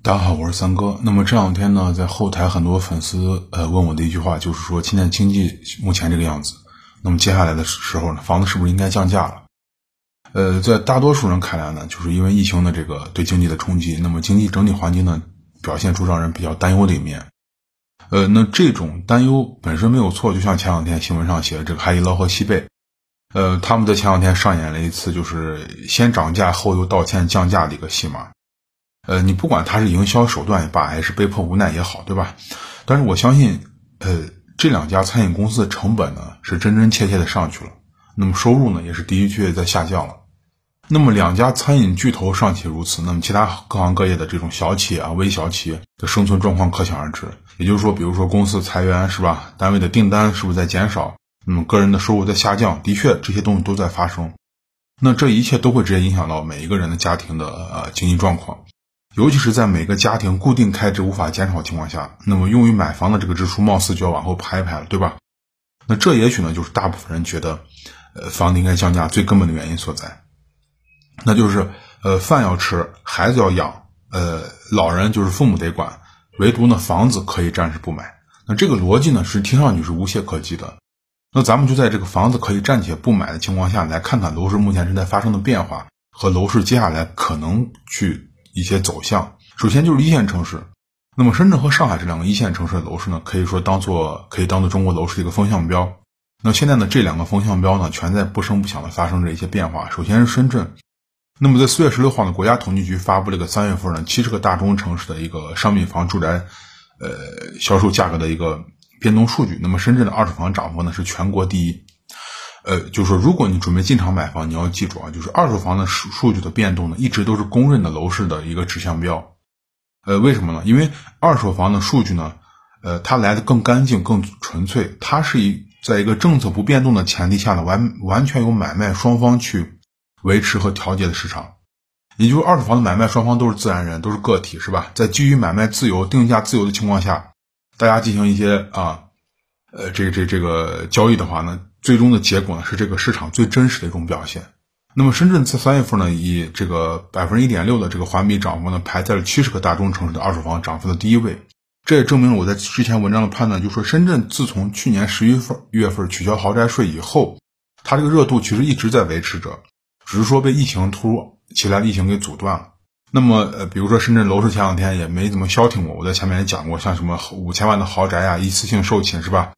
大家好，我是三哥。那么这两天呢，在后台很多粉丝呃问我的一句话，就是说现在经济目前这个样子，那么接下来的时候呢，房子是不是应该降价了？呃，在大多数人看来呢，就是因为疫情的这个对经济的冲击，那么经济整体环境呢表现出让人比较担忧的一面。呃，那这种担忧本身没有错，就像前两天新闻上写的这个海底捞和西贝，呃，他们在前两天上演了一次就是先涨价后又道歉降价的一个戏码。呃，你不管他是营销手段也罢，还是被迫无奈也好，对吧？但是我相信，呃，这两家餐饮公司的成本呢是真真切切的上去了，那么收入呢也是的的确确在下降了。那么两家餐饮巨头尚且如此，那么其他各行各业的这种小企业啊、微小企业的生存状况可想而知。也就是说，比如说公司裁员是吧？单位的订单是不是在减少？那么个人的收入在下降，的确这些东西都在发生。那这一切都会直接影响到每一个人的家庭的呃经济状况。尤其是在每个家庭固定开支无法减少的情况下，那么用于买房的这个支出貌似就要往后排一排了，对吧？那这也许呢，就是大部分人觉得，呃，房子应该降价最根本的原因所在。那就是，呃，饭要吃，孩子要养，呃，老人就是父母得管，唯独呢，房子可以暂时不买。那这个逻辑呢，是听上去是无懈可击的。那咱们就在这个房子可以暂且不买的情况下来看看楼市目前正在发生的变化和楼市接下来可能去。一些走向，首先就是一线城市，那么深圳和上海这两个一线城市的楼市呢，可以说当做可以当做中国楼市一个风向标。那现在呢，这两个风向标呢，全在不声不响的发生着一些变化。首先是深圳，那么在四月十六号呢，国家统计局发布了一个三月份呢七十个大中城市的一个商品房住宅，呃，销售价格的一个变动数据。那么深圳的二手房涨幅呢是全国第一。呃，就是说，如果你准备进场买房，你要记住啊，就是二手房的数数据的变动呢，一直都是公认的楼市的一个指向标。呃，为什么呢？因为二手房的数据呢，呃，它来的更干净、更纯粹，它是一在一个政策不变动的前提下呢，完完全由买卖双方去维持和调节的市场。也就是二手房的买卖双方都是自然人，都是个体，是吧？在基于买卖自由、定价自由的情况下，大家进行一些啊，呃，这这这个交易的话呢？最终的结果呢是这个市场最真实的一种表现。那么深圳在三月份呢，以这个百分之一点六的这个环比涨幅呢，排在了七十个大中城市的二手房涨幅的第一位。这也证明了我在之前文章的判断，就说深圳自从去年十一份月份取消豪宅税以后，它这个热度其实一直在维持着，只是说被疫情突如其来的疫情给阻断了。那么呃，比如说深圳楼市前两天也没怎么消停过，我在前面也讲过，像什么五千万的豪宅呀，一次性售罄是吧？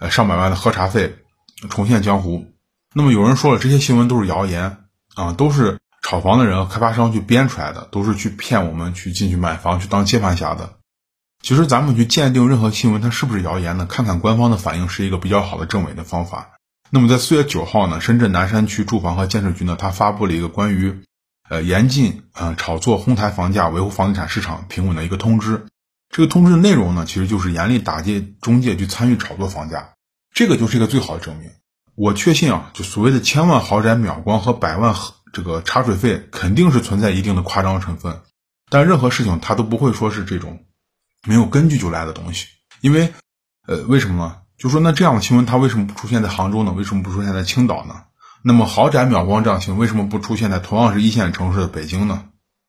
呃，上百万的喝茶费。重现江湖，那么有人说了，这些新闻都是谣言啊，都是炒房的人、开发商去编出来的，都是去骗我们去进去买房、去当接盘侠的。其实咱们去鉴定任何新闻它是不是谣言呢？看看官方的反应是一个比较好的证伪的方法。那么在四月九号呢，深圳南山区住房和建设局呢，它发布了一个关于呃严禁呃炒作、哄抬房价、维护房地产市场平稳的一个通知。这个通知的内容呢，其实就是严厉打击中介去参与炒作房价。这个就是一个最好的证明。我确信啊，就所谓的千万豪宅秒光和百万这个茶水费，肯定是存在一定的夸张成分。但任何事情它都不会说是这种没有根据就来的东西。因为，呃，为什么呢？就说那这样的新闻它为什么不出现在杭州呢？为什么不出现在青岛呢？那么豪宅秒光这样新闻为什么不出现在同样是一线城市的北京呢？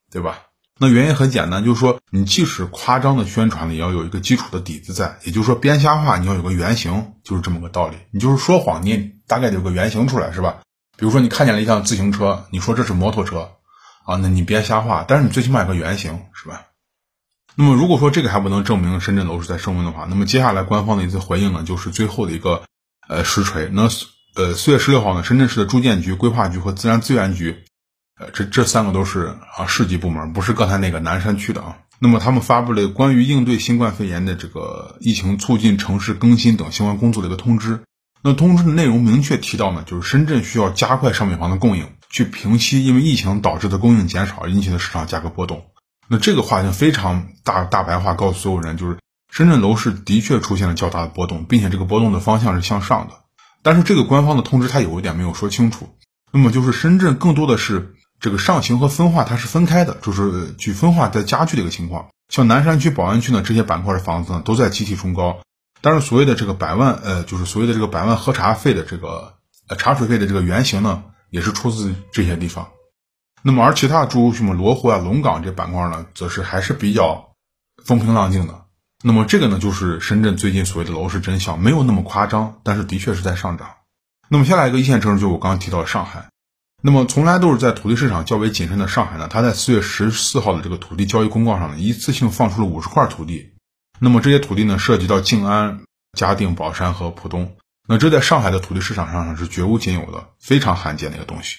对吧？那原因很简单，就是说你即使夸张的宣传，也要有一个基础的底子在，也就是说编瞎话，你要有个原型，就是这么个道理。你就是说谎，你也大概得有个原型出来，是吧？比如说你看见了一辆自行车，你说这是摩托车，啊，那你编瞎话，但是你最起码有个原型，是吧？那么如果说这个还不能证明深圳楼市在升温的话，那么接下来官方的一次回应呢，就是最后的一个呃实锤。那呃四月十六号呢，深圳市的住建局、规划局和自然资源局。呃，这这三个都是啊市级部门，不是刚才那个南山区的啊。那么他们发布了关于应对新冠肺炎的这个疫情促进城市更新等相关工作的一个通知。那通知的内容明确提到呢，就是深圳需要加快商品房的供应，去平息因为疫情导致的供应减少而引起的市场价格波动。那这个话就非常大大白话告诉所有人，就是深圳楼市的确出现了较大的波动，并且这个波动的方向是向上的。但是这个官方的通知它有一点没有说清楚，那么就是深圳更多的是。这个上行和分化它是分开的，就是去分化在加剧的一个情况。像南山区、宝安区呢，这些板块的房子呢都在集体冲高，但是所谓的这个百万，呃，就是所谓的这个百万喝茶费的这个呃茶水费的这个原型呢，也是出自这些地方。那么而其他诸如什么罗湖啊、龙岗这板块呢，则是还是比较风平浪静的。那么这个呢，就是深圳最近所谓的楼市真相，没有那么夸张，但是的确是在上涨。那么下来一个一线城市，就我刚刚提到的上海。那么从来都是在土地市场较为谨慎的上海呢，它在四月十四号的这个土地交易公告上呢，一次性放出了五十块土地。那么这些土地呢，涉及到静安、嘉定、宝山和浦东。那这在上海的土地市场上是绝无仅有的，非常罕见的一个东西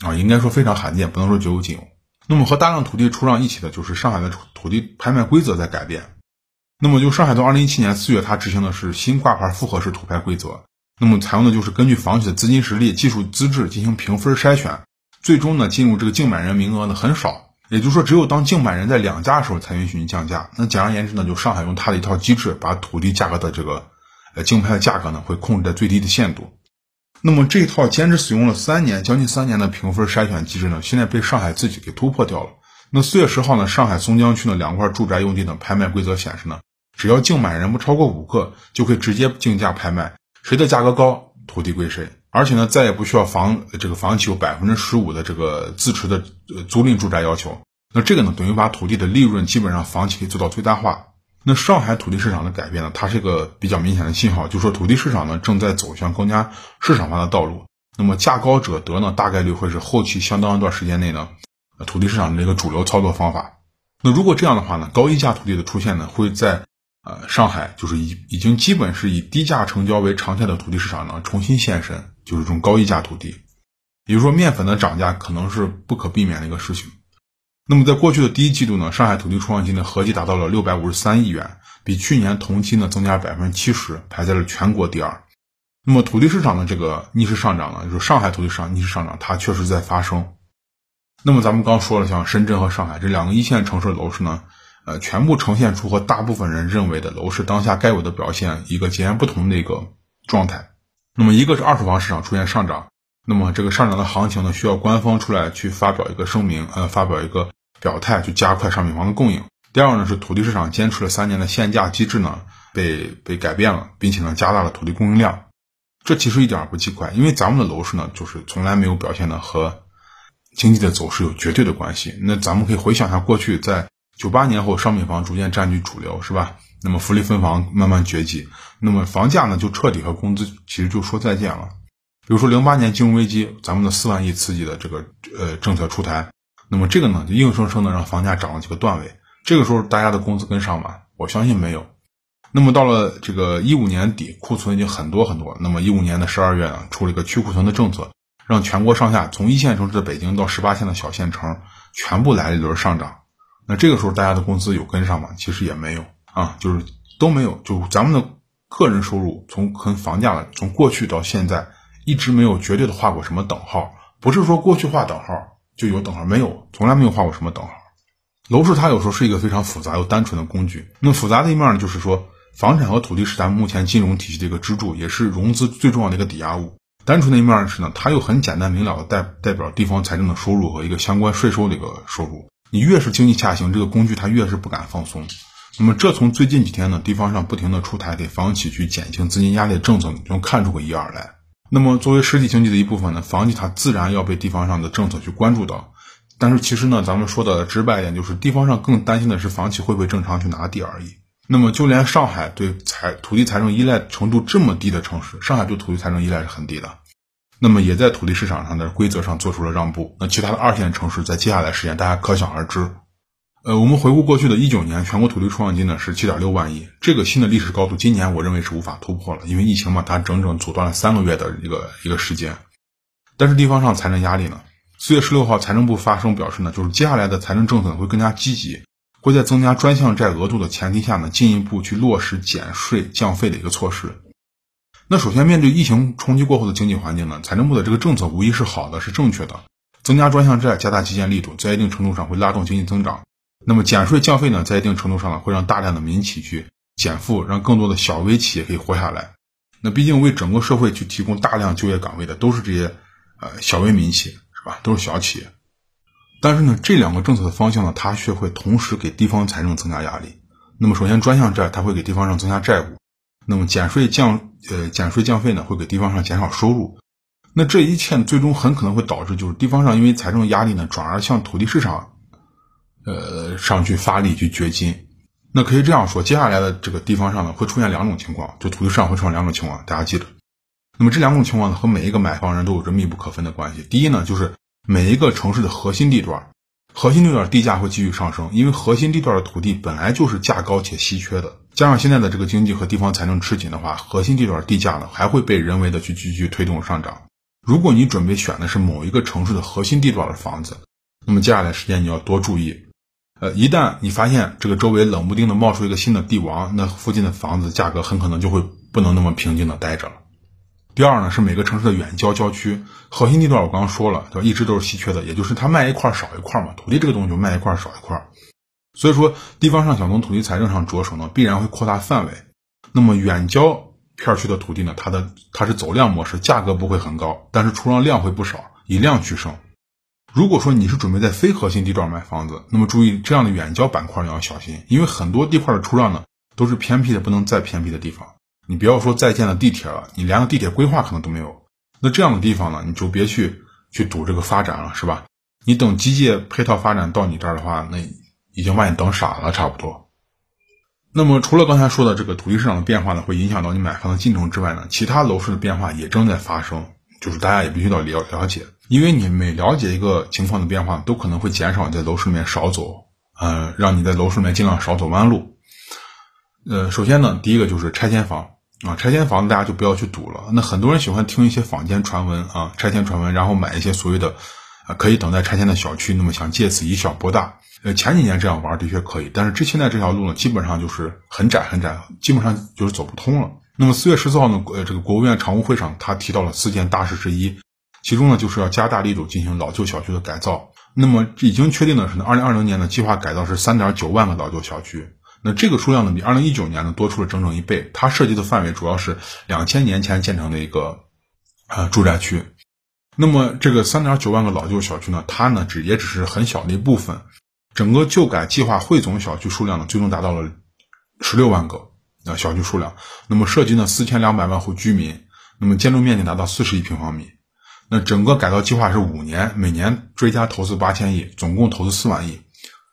啊，应该说非常罕见，不能说绝无仅有。那么和大量土地出让一起的，就是上海的土地拍卖规则在改变。那么就上海到二零一七年四月，它执行的是新挂牌复合式土拍规则。那么采用的就是根据房企的资金实力、技术资质进行评分筛选，最终呢进入这个竞买人名额呢很少，也就是说只有当竞买人在两家的时候才允许你降价。那简而言之呢，就上海用它的一套机制，把土地价格的这个呃竞拍的价格呢会控制在最低的限度。那么这套坚持使用了三年、将近三年的评分筛选机制呢，现在被上海自己给突破掉了。那四月十号呢，上海松江区的两块住宅用地的拍卖规则显示呢，只要竞买人不超过五个，就可以直接竞价拍卖。谁的价格高，土地归谁。而且呢，再也不需要房这个房企有百分之十五的这个自持的租赁住宅要求。那这个呢，等于把土地的利润基本上房企可以做到最大化。那上海土地市场的改变呢，它是一个比较明显的信号，就是说土地市场呢正在走向更加市场化的道路。那么价高者得呢，大概率会是后期相当一段时间内呢，土地市场的一个主流操作方法。那如果这样的话呢，高溢价土地的出现呢，会在。呃，上海就是已已经基本是以低价成交为常态的土地市场呢，重新现身，就是这种高溢价土地。也就是说，面粉的涨价可能是不可避免的一个事情。那么，在过去的第一季度呢，上海土地出让金呢合计达到了六百五十三亿元，比去年同期呢增加百分之七十，排在了全国第二。那么，土地市场的这个逆势上涨呢，就是上海土地市场逆势上涨，它确实在发生。那么，咱们刚说了，像深圳和上海这两个一线城市楼市呢？呃，全部呈现出和大部分人认为的楼市当下该有的表现一个截然不同的一个状态。那么，一个是二手房市场出现上涨，那么这个上涨的行情呢，需要官方出来去发表一个声明，呃，发表一个表态，去加快商品房的供应。第二呢，是土地市场坚持了三年的限价机制呢，被被改变了，并且呢，加大了土地供应量。这其实一点也不奇怪，因为咱们的楼市呢，就是从来没有表现的和经济的走势有绝对的关系。那咱们可以回想一下过去在。九八年后，商品房逐渐占据主流，是吧？那么福利分房慢慢崛起，那么房价呢就彻底和工资其实就说再见了。比如说零八年金融危机，咱们的四万亿刺激的这个呃政策出台，那么这个呢就硬生生的让房价涨了几个段位。这个时候大家的工资跟上吗？我相信没有。那么到了这个一五年底，库存已经很多很多。那么一五年的十二月呢，出了一个去库存的政策，让全国上下从一线城市的北京到十八线的小县城，全部来了一轮上涨。那这个时候大家的工资有跟上吗？其实也没有啊，就是都没有。就咱们的个人收入从跟房价了从过去到现在一直没有绝对的画过什么等号。不是说过去画等号就有等号，没有，从来没有画过什么等号。楼市它有时候是一个非常复杂又单纯的工具。那复杂的一面呢，就是说房产和土地是咱们目前金融体系的一个支柱，也是融资最重要的一个抵押物。单纯的一面是呢，它又很简单明了的代代表地方财政的收入和一个相关税收的一个收入。你越是经济下行，这个工具它越是不敢放松。那么，这从最近几天呢，地方上不停的出台给房企去减轻资金压力的政策，你就能看出个一二来。那么，作为实体经济的一部分呢，房企它自然要被地方上的政策去关注到。但是，其实呢，咱们说的直白一点，就是地方上更担心的是房企会不会正常去拿地而已。那么，就连上海对财土地财政依赖程度这么低的城市，上海对土地财政依赖是很低的。那么也在土地市场上的规则上做出了让步。那其他的二线城市在接下来时间，大家可想而知。呃，我们回顾过去的一九年，全国土地出让金呢是七点六万亿，这个新的历史高度，今年我认为是无法突破了，因为疫情嘛，它整整阻断了三个月的一个一个时间。但是地方上财政压力呢？四月十六号，财政部发声表示呢，就是接下来的财政政策会更加积极，会在增加专项债额度的前提下呢，进一步去落实减税降费的一个措施。那首先，面对疫情冲击过后的经济环境呢，财政部的这个政策无疑是好的，是正确的。增加专项债，加大基建力度，在一定程度上会拉动经济增长。那么减税降费呢，在一定程度上呢，会让大量的民企去减负，让更多的小微企业可以活下来。那毕竟为整个社会去提供大量就业岗位的，都是这些呃小微民企，是吧？都是小企业。但是呢，这两个政策的方向呢，它却会同时给地方财政增加压力。那么首先，专项债它会给地方上增加债务。那么减税降呃减税降费呢，会给地方上减少收入。那这一切最终很可能会导致，就是地方上因为财政压力呢，转而向土地市场，呃上去发力去掘金。那可以这样说，接下来的这个地方上呢，会出现两种情况，就土地市场会出现两种情况，大家记得。那么这两种情况呢，和每一个买房人都有着密不可分的关系。第一呢，就是每一个城市的核心地段，核心地段地价会继续上升，因为核心地段的土地本来就是价高且稀缺的。加上现在的这个经济和地方财政吃紧的话，核心地段地价呢还会被人为的去继续推动上涨。如果你准备选的是某一个城市的核心地段的房子，那么接下来时间你要多注意。呃，一旦你发现这个周围冷不丁的冒出一个新的地王，那附近的房子价格很可能就会不能那么平静的待着了。第二呢，是每个城市的远郊郊区核心地段，我刚刚说了，就？一直都是稀缺的，也就是它卖一块少一块嘛，土地这个东西就卖一块少一块。所以说，地方上想从土地财政上着手呢，必然会扩大范围。那么远郊片区的土地呢，它的它是走量模式，价格不会很高，但是出让量会不少，以量取胜。如果说你是准备在非核心地段买房子，那么注意这样的远郊板块你要小心，因为很多地块的出让呢都是偏僻的不能再偏僻的地方。你不要说再建了地铁了，你连个地铁规划可能都没有。那这样的地方呢，你就别去去赌这个发展了，是吧？你等机械配套发展到你这儿的话，那。已经把你等傻了，差不多。那么，除了刚才说的这个土地市场的变化呢，会影响到你买房的进程之外呢，其他楼市的变化也正在发生，就是大家也必须要了了解，因为你每了解一个情况的变化，都可能会减少你在楼市里面少走，呃，让你在楼市里面尽量少走弯路。呃，首先呢，第一个就是拆迁房啊，拆迁房大家就不要去赌了。那很多人喜欢听一些坊间传闻啊，拆迁传闻，然后买一些所谓的啊可以等待拆迁的小区，那么想借此以小博大。呃，前几年这样玩的确可以，但是这现在这条路呢，基本上就是很窄很窄，基本上就是走不通了。那么四月十四号呢，呃，这个国务院常务会上，他提到了四件大事之一，其中呢就是要加大力度进行老旧小区的改造。那么已经确定的是呢，二零二零年的计划改造是三点九万个老旧小区，那这个数量呢比二零一九年呢多出了整整一倍。它涉及的范围主要是两千年前建成的一个呃住宅区。那么这个三点九万个老旧小区呢，它呢只也只是很小的一部分。整个旧改计划汇总小区数量呢，最终达到了十六万个啊小区数量。那么涉及呢四千两百万户居民，那么建筑面积达到四十亿平方米。那整个改造计划是五年，每年追加投资八千亿，总共投资四万亿。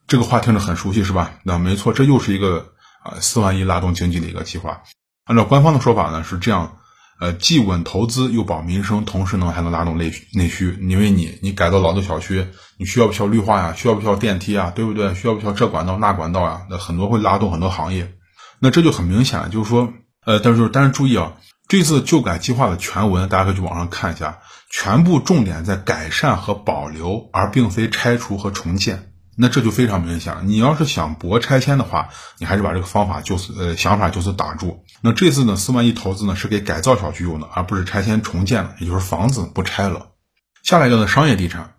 这个话听着很熟悉是吧？那没错，这又是一个啊四万亿拉动经济的一个计划。按照官方的说法呢是这样。呃，既稳投资又保民生，同时呢还能拉动内内需。因为你你改造老的小区，你需要不需要绿化呀？需要不需要电梯啊？对不对？需要不需要这管道那管道呀？那很多会拉动很多行业。那这就很明显了，就是说，呃，但是但是注意啊，这次旧改计划的全文大家可以去网上看一下，全部重点在改善和保留，而并非拆除和重建。那这就非常明显了。你要是想博拆迁的话，你还是把这个方法就是呃想法就是打住。那这次呢，四万亿投资呢是给改造小区用的，而不是拆迁重建了，也就是房子不拆了。下来一个呢，商业地产，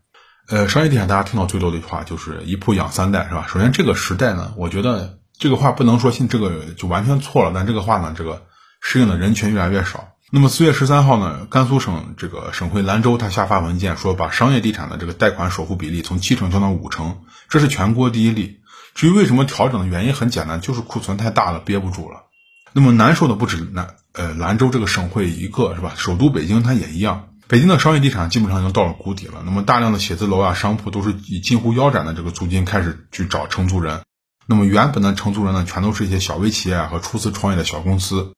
呃，商业地产大家听到最多的一句话就是一铺养三代，是吧？首先这个时代呢，我觉得这个话不能说信这个就完全错了，但这个话呢，这个适应的人群越来越少。那么四月十三号呢，甘肃省这个省会兰州，他下发文件说，把商业地产的这个贷款首付比例从七成降到五成，这是全国第一例。至于为什么调整的原因很简单，就是库存太大了，憋不住了。那么难受的不止兰呃兰州这个省会一个，是吧？首都北京它也一样。北京的商业地产基本上已经到了谷底了。那么大量的写字楼啊、商铺都是以近乎腰斩的这个租金开始去找承租人。那么原本的承租人呢，全都是一些小微企业和初次创业的小公司。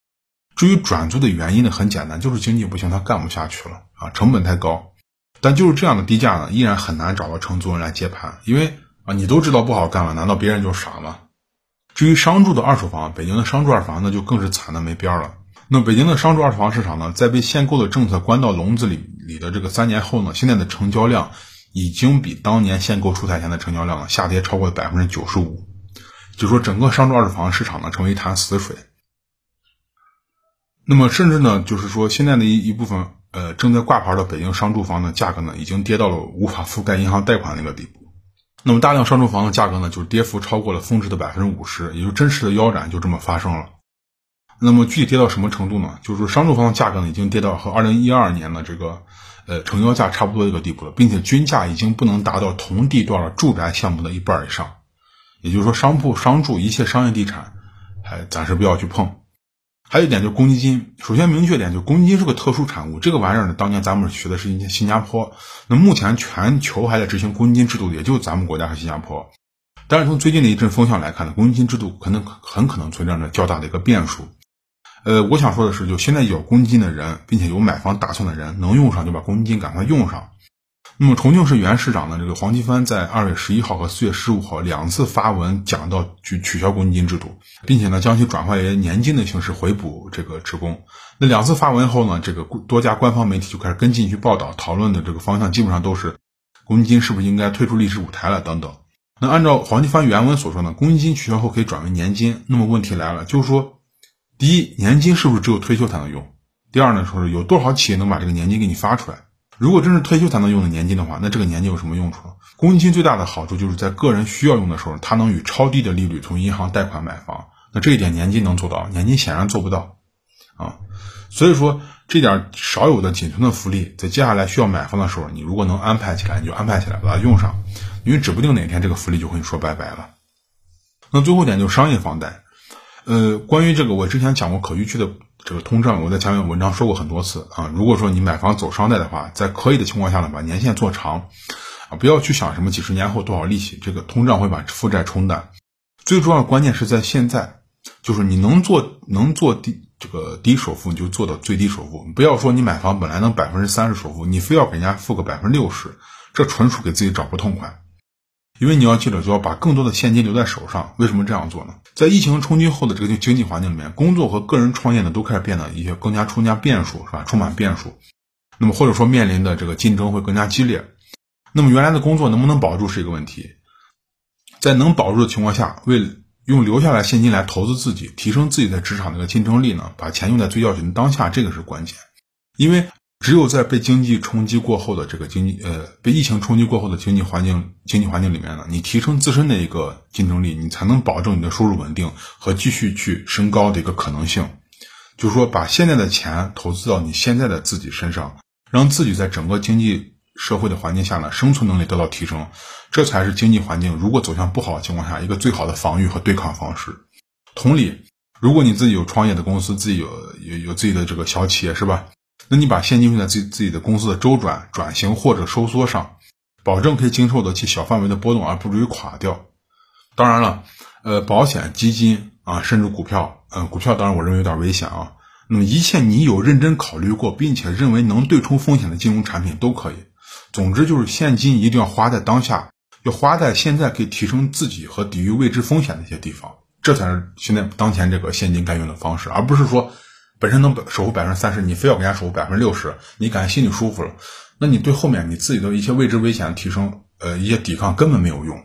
至于转租的原因呢，很简单，就是经济不行，他干不下去了啊，成本太高。但就是这样的低价呢，依然很难找到承租人来接盘，因为啊，你都知道不好干了，难道别人就傻吗？至于商住的二手房，北京的商住二手房那就更是惨的没边儿了。那北京的商住二手房市场呢，在被限购的政策关到笼子里里的这个三年后呢，现在的成交量已经比当年限购出台前的成交量呢下跌超过百分之九十五，就说整个商住二手房市场呢成为一潭死水。那么，甚至呢，就是说，现在的一一部分呃正在挂牌的北京商住房的价格呢，已经跌到了无法覆盖银行贷款那个地步。那么，大量商住房的价格呢，就是跌幅超过了峰值的百分之五十，也就真实的腰斩就这么发生了。那么，具体跌到什么程度呢？就是说商住房的价格呢，已经跌到和二零一二年的这个呃成交价差不多一个地步了，并且均价已经不能达到同地段的住宅项目的一半以上。也就是说，商铺、商住一切商业地产，还暂时不要去碰。还有一点就是公积金，首先明确点，就公积金是个特殊产物，这个玩意儿呢，当年咱们学的是新加坡，那目前全球还在执行公积金制度的，也就咱们国家和新加坡。但是从最近的一阵风向来看呢，公积金制度可能很可能存在着较大的一个变数。呃，我想说的是，就现在有公积金的人，并且有买房打算的人，能用上就把公积金赶快用上。那么重庆市原市长呢，这个黄奇帆在二月十一号和四月十五号两次发文讲到取取消公积金制度，并且呢将其转化为年金的形式回补这个职工。那两次发文后呢，这个多家官方媒体就开始跟进去报道，讨论的这个方向基本上都是公积金是不是应该退出历史舞台了等等。那按照黄奇帆原文所说呢，公积金取消后可以转为年金。那么问题来了，就是说，第一，年金是不是只有退休才能用？第二呢，说是有多少企业能把这个年金给你发出来？如果真是退休才能用的年金的话，那这个年金有什么用处？公积金最大的好处就是在个人需要用的时候，它能以超低的利率从银行贷款买房。那这一点年金能做到，年金显然做不到啊。所以说，这点少有的仅存的福利，在接下来需要买房的时候，你如果能安排起来，你就安排起来把它用上。因为指不定哪天这个福利就会说拜拜了。那最后一点就是商业房贷，呃，关于这个我之前讲过可预期的这个通胀，我在前面文章说过很多次啊。如果说你买房走商贷的话，在可以的情况下呢，把年限做长啊，不要去想什么几十年后多少利息，这个通胀会把负债冲淡。最重要的关键是在现在，就是你能做能做低这个低首付，你就做到最低首付。不要说你买房本来能百分之三十首付，你非要给人家付个百分之六十，这纯属给自己找不痛快。因为你要记得，就要把更多的现金留在手上。为什么这样做呢？在疫情冲击后的这个经济环境里面，工作和个人创业呢，都开始变得一些更加充加变数，是吧？充满变数。那么或者说面临的这个竞争会更加激烈。那么原来的工作能不能保住是一个问题。在能保住的情况下，为用留下来现金来投资自己，提升自己在职场的一个竞争力呢？把钱用在最要紧的当下，这个是关键。因为。只有在被经济冲击过后的这个经济，呃，被疫情冲击过后的经济环境，经济环境里面呢，你提升自身的一个竞争力，你才能保证你的收入稳定和继续去升高的一个可能性。就是说，把现在的钱投资到你现在的自己身上，让自己在整个经济社会的环境下呢，生存能力得到提升，这才是经济环境如果走向不好的情况下一个最好的防御和对抗方式。同理，如果你自己有创业的公司，自己有有有自己的这个小企业，是吧？那你把现金用在自己自己的公司的周转、转型或者收缩上，保证可以经受得起小范围的波动，而不至于垮掉。当然了，呃，保险、基金啊，甚至股票，嗯，股票当然我认为有点危险啊。那么一切你有认真考虑过，并且认为能对冲风险的金融产品都可以。总之就是现金一定要花在当下，要花在现在可以提升自己和抵御未知风险的一些地方，这才是现在当前这个现金该用的方式，而不是说。本身能守护百分之三十，你非要给人家守护百分之六十，你感觉心里舒服了，那你对后面你自己的一些未知危险的提升，呃，一些抵抗根本没有用。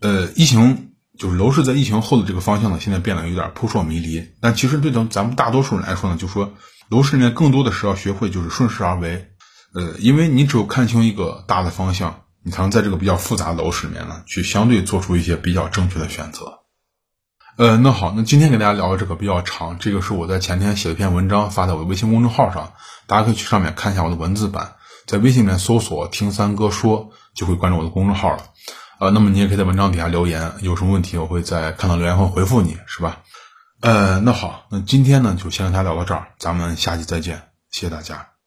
呃，疫情就是楼市在疫情后的这个方向呢，现在变得有点扑朔迷离。但其实对咱咱们大多数人来说呢，就说楼市里面更多的是要学会就是顺势而为。呃，因为你只有看清一个大的方向，你才能在这个比较复杂的楼市里面呢，去相对做出一些比较正确的选择。呃，那好，那今天给大家聊的这个比较长，这个是我在前天写了一篇文章发在我的微信公众号上，大家可以去上面看一下我的文字版，在微信里面搜索“听三哥说”就会关注我的公众号了。呃，那么你也可以在文章底下留言，有什么问题我会在看到留言后回复你，是吧？呃，那好，那今天呢就先跟大家聊到这儿，咱们下期再见，谢谢大家。